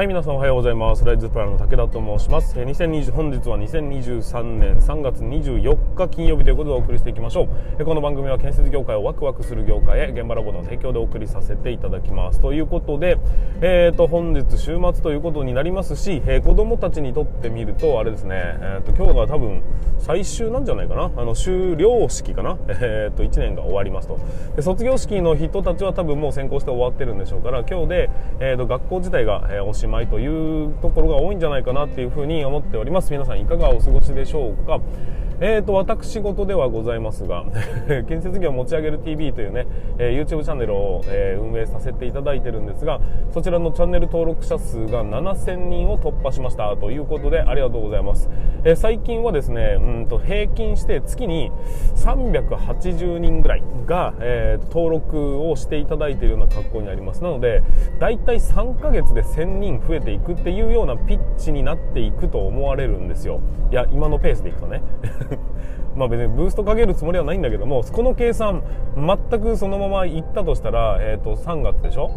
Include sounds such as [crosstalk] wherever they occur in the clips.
はい、皆さんおはようございます。ライズプラの武田と申します。2020本日は2023年3月24日金曜日ということでお送りしていきましょう。この番組は建設業界をワクワクする業界へ現場ラボの提供でお送りさせていただきます。ということで、えー、と本日週末ということになりますし、えー、子供たちにとってみるとあれですね、えー、と今日が多分最終なんじゃないかな、あの終了式かな、[laughs] えー、と1年が終わりますと。で卒業式の人たちは多分もう先行して終わってるんでしょうから、今日で、えー、と学校自体が、えー、おしまいというところが多いんじゃないかなっていうふうに思っております。皆さんいかがお過ごしでしょうか？えーと、私事ではございますが [laughs] 建設業を持ち上げる TV というね、えー、YouTube チャンネルを、えー、運営させていただいてるんですがそちらのチャンネル登録者数が7000人を突破しましたということでありがとうございます、えー、最近はですねうんと平均して月に380人ぐらいが、えー、登録をしていただいているような格好になります。なのでだいたい3ヶ月で1000人増えていくっていうようなピッチになっていくと思われるんですよ。いや今のペースでいくとね。[laughs] まあ別にブーストかけるつもりはないんだけどもこの計算全くそのままいったとしたら、えー、と3月でしょ？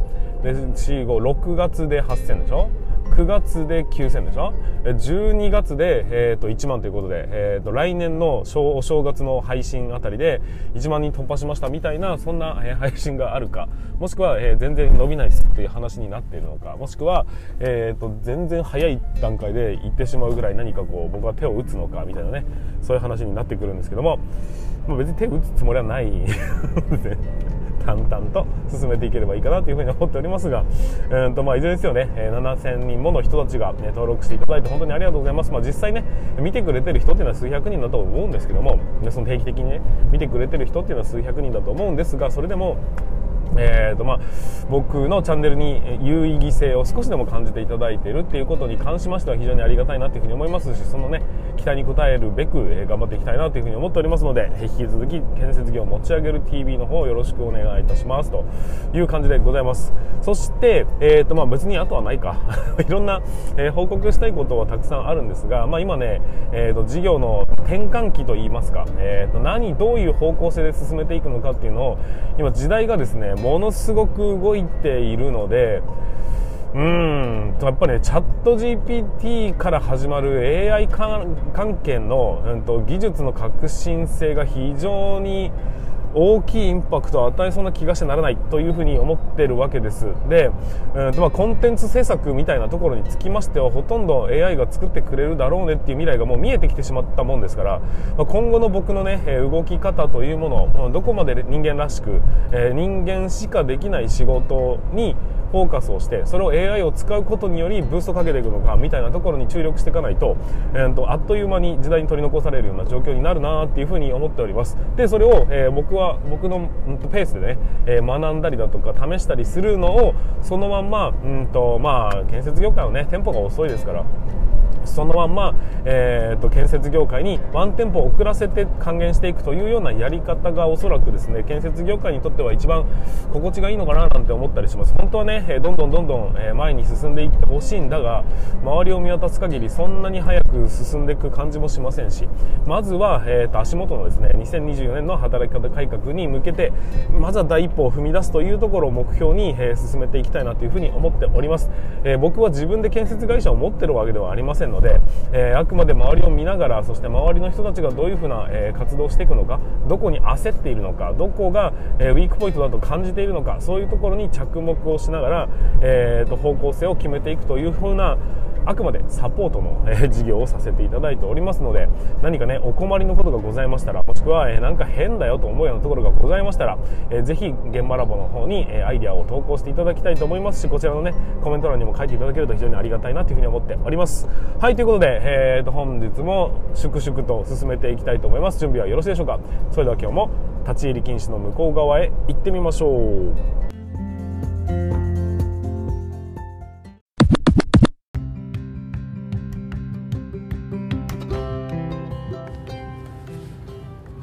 で456月で8000でしょ？9月で9000でしょ？12月で、えー、と1万ということで、えー、と来年のお正月の配信あたりで1万人突破しましたみたいなそんな、え配信があるか。もしくは、え、全然伸びないですっていう話になっているのか。もしくは、えー、と全然早い段階で行ってしまうぐらい何かこう僕は手を打つのかみたいなね。そういう話になってくるんですけども、まあ、別に手打つつもりはない。[laughs] 淡々と進めていければいいかなというふに思っておりますが、えーとまあ、いずれにせよね、7000人もの人たちが、ね、登録していただいて本当にありがとうございます、まあ、実際ね見てくれてる人っていうのは数百人だと思うんですけども、その定期的にね見てくれてる人っていうのは数百人だと思うんですがそれでもえーとまあ、僕のチャンネルに有意義性を少しでも感じていただいているっていうことに関しましては非常にありがたいなというふうに思いますしそのね期待に応えるべく、え頑張っていきたいなというふうに思っておりますので引き続き建設業を持ち上げる TV の方よろしくお願いいたしますという感じでございます。そして、えーとまあ、別にあとはないか。[laughs] いろんな、えー、報告したいことはたくさんあるんですが、まあ、今ね、えーと、事業の転換期といいますか、えーと何どういう方向性で進めていくのかっていうのを今時代がですねものすごく動いているのでうんやっぱねチャット GPT から始まる AI 関係の、うん、と技術の革新性が非常に大きいインパクトを与えそうな気がしてならないというふうに思ってるわけです。で、うんまあ、コンテンツ制作みたいなところにつきましてはほとんど AI が作ってくれるだろうねっていう未来がもう見えてきてしまったもんですから、まあ、今後の僕のね動き方というものをどこまで人間らしく、え、人間しかできない仕事にフォーカスをしてそれを AI を使うことによりブーストかけていくのかみたいなところに注力していかないと,、えーと、あっという間に時代に取り残されるような状況になるなっていうふうに思っております。でそれを、えー、僕は僕の、ペースでね、え、学んだりだとか試したりするのをそのまんま、うんとまあ、建設業界はね店舗が遅いですから。そのまんま、えーと、建設業界にワンテンポ遅らせて還元していくというようなやり方がおそらくですね建設業界にとっては一番心地がいいのかななんて思ったりします。本当はねどんどんどんどん前に進んでいってほしいんだが周りを見渡す限りそんなに早く進んでいく感じもしませんしまずは、えーと、足元のですね2024年の働き方改革に向けてまずは第一歩を踏み出すというところを目標に、えー、進めていきたいなというふうに思っております、えー、僕は自分で建設会社を持ってるわけではありませんので、えー、あくまで周りを見ながらそして周りの人たちがどういうふうな、えー、活動をしていくのかどこに焦っているのかどこが、えー、ウィークポイントだと感じているのかそういうところに着目をしながら、えーと、方向性を決めていくというふうなあくまでサポートの、え、事業をさせていただいておりますので何かねお困りのことがございましたらもしくは、え、なんか変だよと思うようなところがございましたら、えー、ぜひ現場ラボの方に、え、アイデアを投稿していただきたいと思います。しこちらのねコメント欄にも書いていただけると非常にありがたいなというふうに思っております。はいということで、えーと、本日も粛々と進めていきたいと思います。準備はよろしいでしょうか？それでは今日も立ち入り禁止の向こう側へ行ってみましょう。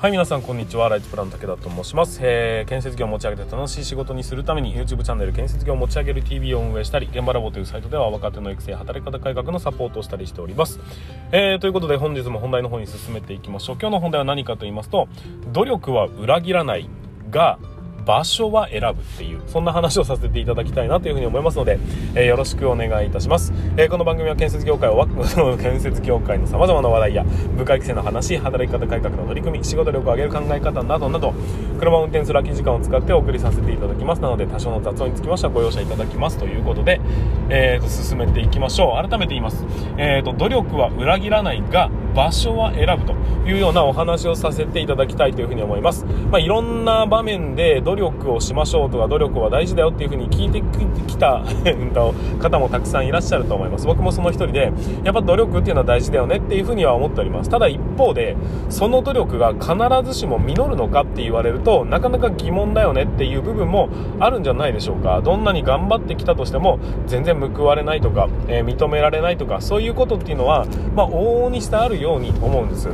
はい皆さんこんにちは。ライトプラン武田と申します、えー、建設業を持ち上げて楽しい仕事にするために YouTube チャンネル建設業を持ち上げる TV を運営したり現場ラボというサイトでは若手の育成働き方改革のサポートをしたりしております、えー、ということで本日も本題の方に進めていきましょう。今日の本題は何かと言いますと努力は裏切らないが場所は選ぶっていうそんな話をさせていただきたいなというふうに思いますので、えー、よろしくお願いいたします、えー、この番組は建設業界を [laughs] 建設業界のさまざまな話題や部下育成の話働き方改革の取り組み仕事力を上げる考え方などなど車を運転する空き時間を使ってお送りさせていただきます。なので多少の雑音につきましてはご容赦いただきますということで、えーと、進めていきましょう。改めて言います、えーと、努力は裏切らないが場所は選ぶというようなお話をさせていただきたいというふうに思います、まあ、いろんな場面で努力をしましょうとか努力は大事だよっていうふうに聞いてきた [laughs] 方もたくさんいらっしゃると思います。僕もその一人でやっぱ努力っていうのは大事だよねっていうふうには思っております。ただ一方でその努力が必ずしも実るのかって言われるとなかなか疑問だよねっていう部分もあるんじゃないでしょうか。どんなに頑張ってきたとしても全然報われないとか、えー、認められないとかそういうことっていうのは、まあ、往々にしてあるように思うんです。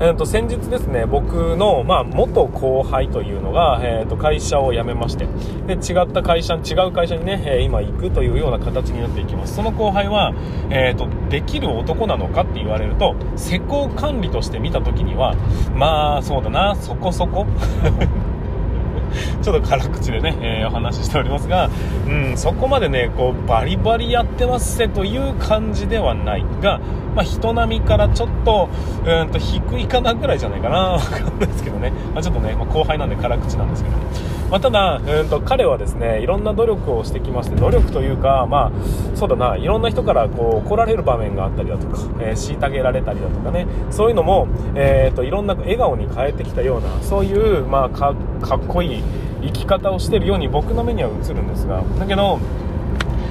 えーと、先日ですね僕の、まあ、元後輩というのが、えーと、会社を辞めましてで違った会社違う会社にね、えー、今行くというような形になっていきます。その後輩は、えーと、できる男なのかって言われると施工管理として見た時にはまあそうだなそこそこ。[laughs] ちょっと辛口でね、えー、お話ししておりますが、うん、そこまでね、こう、バリバリやってますせという感じではないが、まあ、人並みからちょっと、うんと低いかなぐらいじゃないかな。[laughs] わかんないですけどね。まあ、ちょっとね、まあ、後輩なんで辛口なんですけど。まあ、ただ、うんと、彼はですね、いろんな努力をしてきまして、努力というか、まあ、そうだな、いろんな人からこう怒られる場面があったりだとか、えー、虐げられたりだとかね、そういうのも、えーと、いろんな笑顔に変えてきたような、そういう、まあ、かっこいい生き方をしているように僕の目には映るんですが、だけど、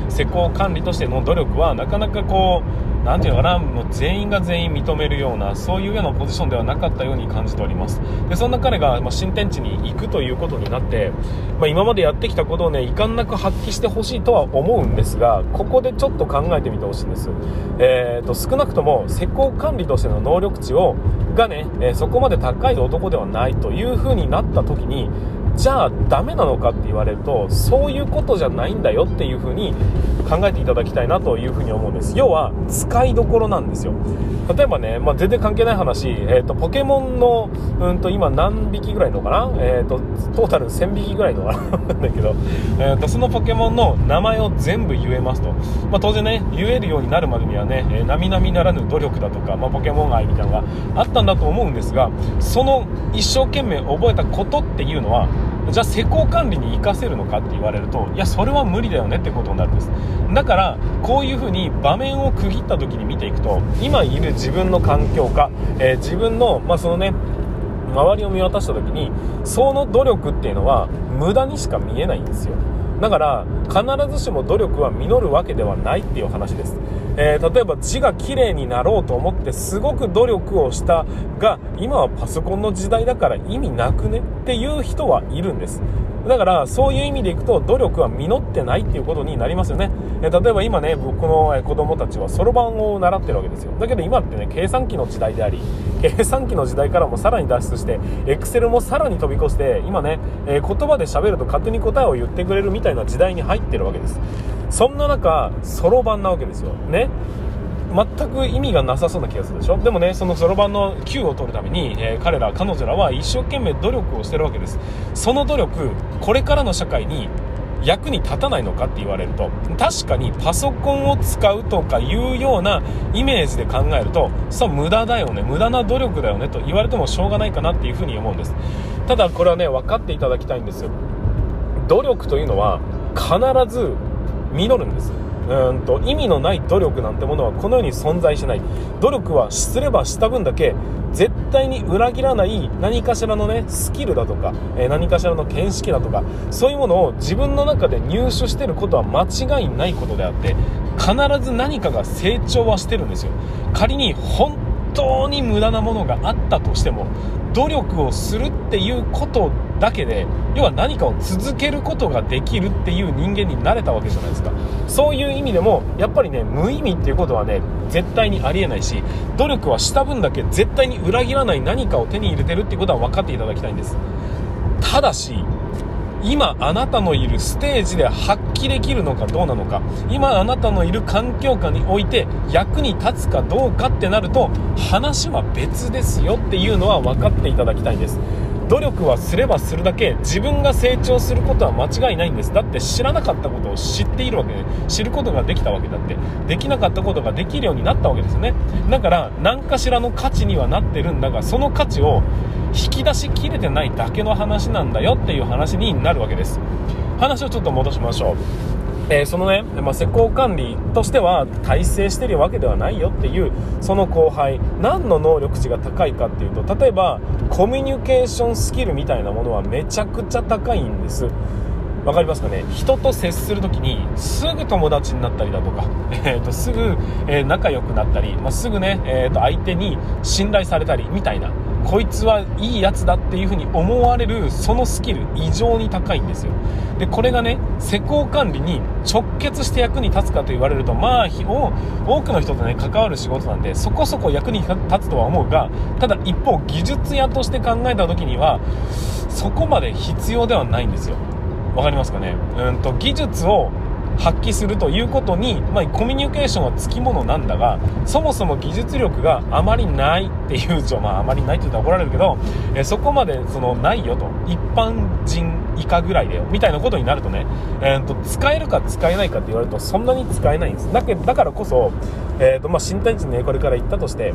施工管理としての努力はなかなかこう、何ていうのかな、もう全員が全員認めるような、そういうようなポジションではなかったように感じております。で、そんな彼が、まあ、新天地に行くということになって、まあ、今までやってきたことをね、遺憾なく発揮してほしいとは思うんですが、ここでちょっと考えてみてほしいんです。えーと、少なくとも施工管理としての能力値を、がね、えー、そこまで高い男ではないという風になった時に、じゃあダメなのかって言われるとそういうことじゃないんだよっていうふうに考えていただきたいなというふうに思うんです。要は使いどころなんですよ。例えばね、まあ、全然関係ない話、えーと、ポケモンの、うんと、今何匹ぐらいのかな、えーと、トータル1000匹ぐらいのかな [laughs] だけど、えーと、そのポケモンの名前を全部言えますと、まあ、当然ね言えるようになるまでにはね、えー、並々ならぬ努力だとか、まあ、ポケモン愛みたいなのがあったんだと思うんですがその一生懸命覚えたことっていうのはじゃあ施工管理に活かせるのかって言われるといやそれは無理だよねってことになるんです。だからこういうふうに場面を区切った時に見ていくと今いる自分の環境か、えー、自分の、まあ、そのね周りを見渡した時にその努力っていうのは無駄にしか見えないんですよ。だから必ずしも努力は実るわけではないっていう話です。えー、例えば字が綺麗になろうと思ってすごく努力をしたが今はパソコンの時代だから意味なくねっていう人はいるんです。だからそういう意味でいくと努力は実ってないっていうことになりますよね、例えば今ね僕の子供たちはそろばんを習ってるわけですよ。だけど今ってね計算機の時代であり計算機の時代からもさらに脱出してエクセルもさらに飛び越して今ね、言葉で喋ると勝手に答えを言ってくれるみたいな時代に入ってるわけです。そんな中そろばんなわけですよ。ね。全く意味がなさそうな気がするでしょ？でもねそのそろばんの Q を取るために、えー、彼ら彼女らは一生懸命努力をしてるわけです。その努力これからの社会に役に立たないのかって言われると確かにパソコンを使うとかいうようなイメージで考えるとそう無駄だよね無駄な努力だよねと言われてもしょうがないかなっていうふうに思うんです。ただこれはね分かっていただきたいんですよ。努力というのは必ず実るんです。うんと意味のない努力なんてものはこの世に存在しない。努力はすればした分だけ絶対に裏切らない何かしらのねスキルだとか、えー、何かしらの見識だとかそういうものを自分の中で入手してることは間違いないことであって必ず何かが成長はしてるんですよ。仮に本当に無駄なものがあったとしても努力をするっていうことだけで要は何かを続けることができるっていう人間になれたわけじゃないですか。そういう意味でもやっぱりね無意味っていうことはね絶対にありえないし努力はした分だけ絶対に裏切らない何かを手に入れてるっていうことは分かっていただきたいんです。ただし今あなたのいるステージで発揮できるのかどうなのか。今あなたのいる環境下において役に立つかどうかってなると話は別ですよっていうのは分かっていただきたいんです。努力はすればするだけ自分が成長することは間違いないんです。だって知らなかったことを知っているわけで知ることができたわけだって。できなかったことができるようになったわけですよね。だから何かしらの価値にはなってるんだがその価値を引き出しきれてないだけの話なんだよっていう話になるわけです。話をちょっと戻しましょう。えー、そのね、まあ、施工管理としては体制してるわけではないよっていうその後輩。何の能力値が高いかっていうと例えばコミュニケーションスキルみたいなものはめちゃくちゃ高いんです。分かりますかね？人と接する時にすぐ友達になったりだとか、[laughs] えー、とすぐ、え仲良くなったり、まあ、すぐね、えー、と相手に信頼されたりみたいな。こいつはいいやつだっていう風に思われるそのスキル異常に高いんですよ。でこれがね施工管理に直結して役に立つかと言われるとまあ多くの人とね関わる仕事なんでそこそこ役に立つとは思うがただ一方技術屋として考えた時にはそこまで必要ではないんですよ。わかりますかね？うんと技術を発揮するということに、まあ、コミュニケーションはつきものなんだがそもそも技術力があまりないっていうと、まあ、あまりないって言ったら怒られるけど、えそこまでそのないよと。一般人以下ぐらいだよ。みたいなことになるとね、えーと、使えるか使えないかって言われるとそんなに使えないんです。だけだからこそ、えーとまあ、新天地にねこれから言ったとして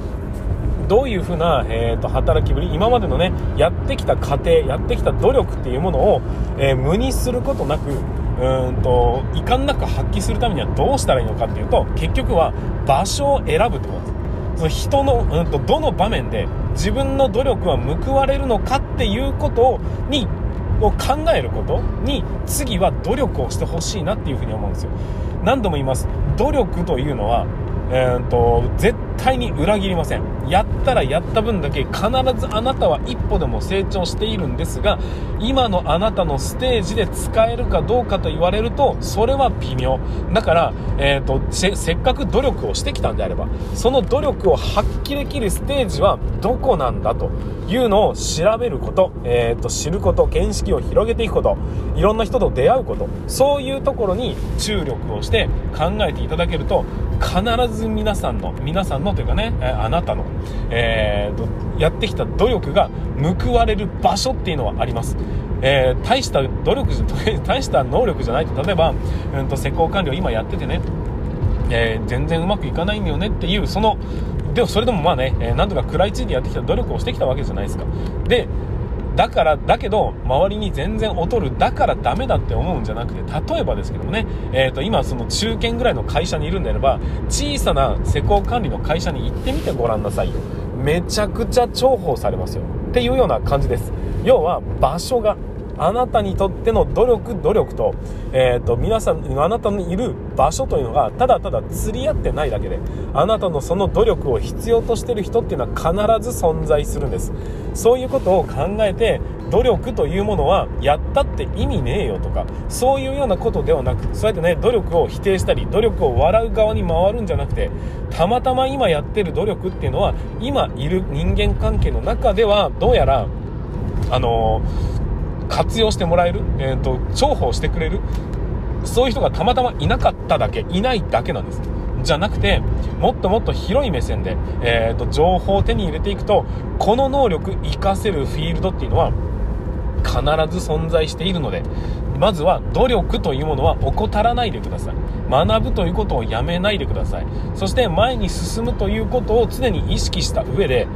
どういうふうな、えーと、働きぶり今までのねやってきた過程やってきた努力っていうものを、えー、無にすることなくうんと遺憾なく発揮するためにはどうしたらいいのかっていうと結局は場所を選ぶってこと。ですその人の、うんと、どの場面で自分の努力は報われるのかっていうことにを考えることに次は努力をしてほしいなっていうふうに思うんですよ。何度も言います。努力というのはえーと、絶対に裏切りません。やたらやった分だけ必ずあなたは一歩でも成長しているんですが今のあなたのステージで使えるかどうかと言われるとそれは微妙。だから、えーと、せっかく努力をしてきたんであればその努力を発揮できるステージはどこなんだというのを調べること,、えーと知ること見識を広げていくこといろんな人と出会うことそういうところに注力をして考えていただけると必ず皆さんの皆さんのというかねあなたの、えー、やってきた努力が報われる場所っていうのはあります。えー、大した努力じゃ [laughs] 大した能力じゃないと。例えば、うんと、施工管理を今やっててね、えー、全然うまくいかないんだよねっていうそのでもそれでもまあね、えー、なんとか食らいついてやってきた努力をしてきたわけじゃないですか。でだからだけど周りに全然劣るだからダメだって思うんじゃなくて例えばですけどもね、えー、と今その中堅ぐらいの会社にいるんであれば小さな施工管理の会社に行ってみてごらんなさいよ。めちゃくちゃ重宝されますよ。っていうような感じです。要は場所があなたにとっての努力努力と,、えーと、皆さんあなたのいる場所というのがただただ釣り合ってないだけであなたのその努力を必要としてる人っていうのは必ず存在するんです。そういうことを考えて努力というものはやったって意味ねえよとかそういうようなことではなくそうやってね努力を否定したり努力を笑う側に回るんじゃなくてたまたま今やってる努力っていうのは今いる人間関係の中ではどうやらあのー活用してもらえる、えーと、重宝してくれるそういう人がたまたまいなかっただけいないだけなんです。じゃなくてもっともっと広い目線で、えーと、情報を手に入れていくとこの能力活かせるフィールドっていうのは必ず存在しているのでまずは努力というものは怠らないでください。学ぶということをやめないでください。そして前に進むということを常に意識した上で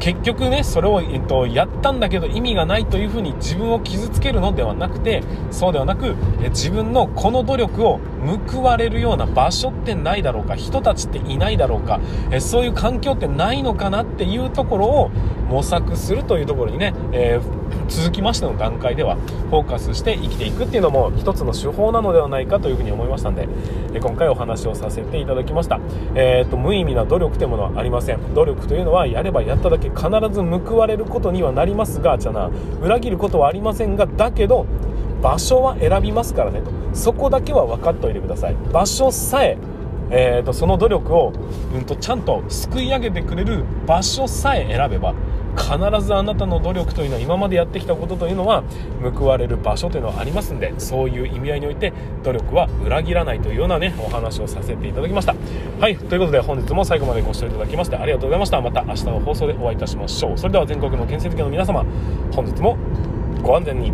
結局ねそれを、えっと、やったんだけど意味がないというふうに自分を傷つけるのではなくてそうではなく自分のこの努力を報われるような場所ってないだろうか人たちっていないだろうかえそういう環境ってないのかなっていうところを模索するというところにね、えー、続きましての段階ではフォーカスして生きていくっていうのも一つの手法なのではないかというふうに思いましたんで、今回お話をさせていただきました、えーと、無意味な努力というものはありません。努力というのはやればやっただけ必ず報われることにはなりますがじゃな裏切ることはありませんがだけど場所は選びますからね。とそこだけは分かっておいてください。場所さええーと、その努力を、うんと、ちゃんとすくい上げてくれる場所さえ選べば必ずあなたの努力というのは今までやってきたことというのは報われる場所というのはありますんでそういう意味合いにおいて努力は裏切らないというようなねお話をさせていただきました。はいということで本日も最後までご視聴いただきましてありがとうございました。また明日の放送でお会いいたしましょう。それでは全国の建設業の皆様本日もご安全に。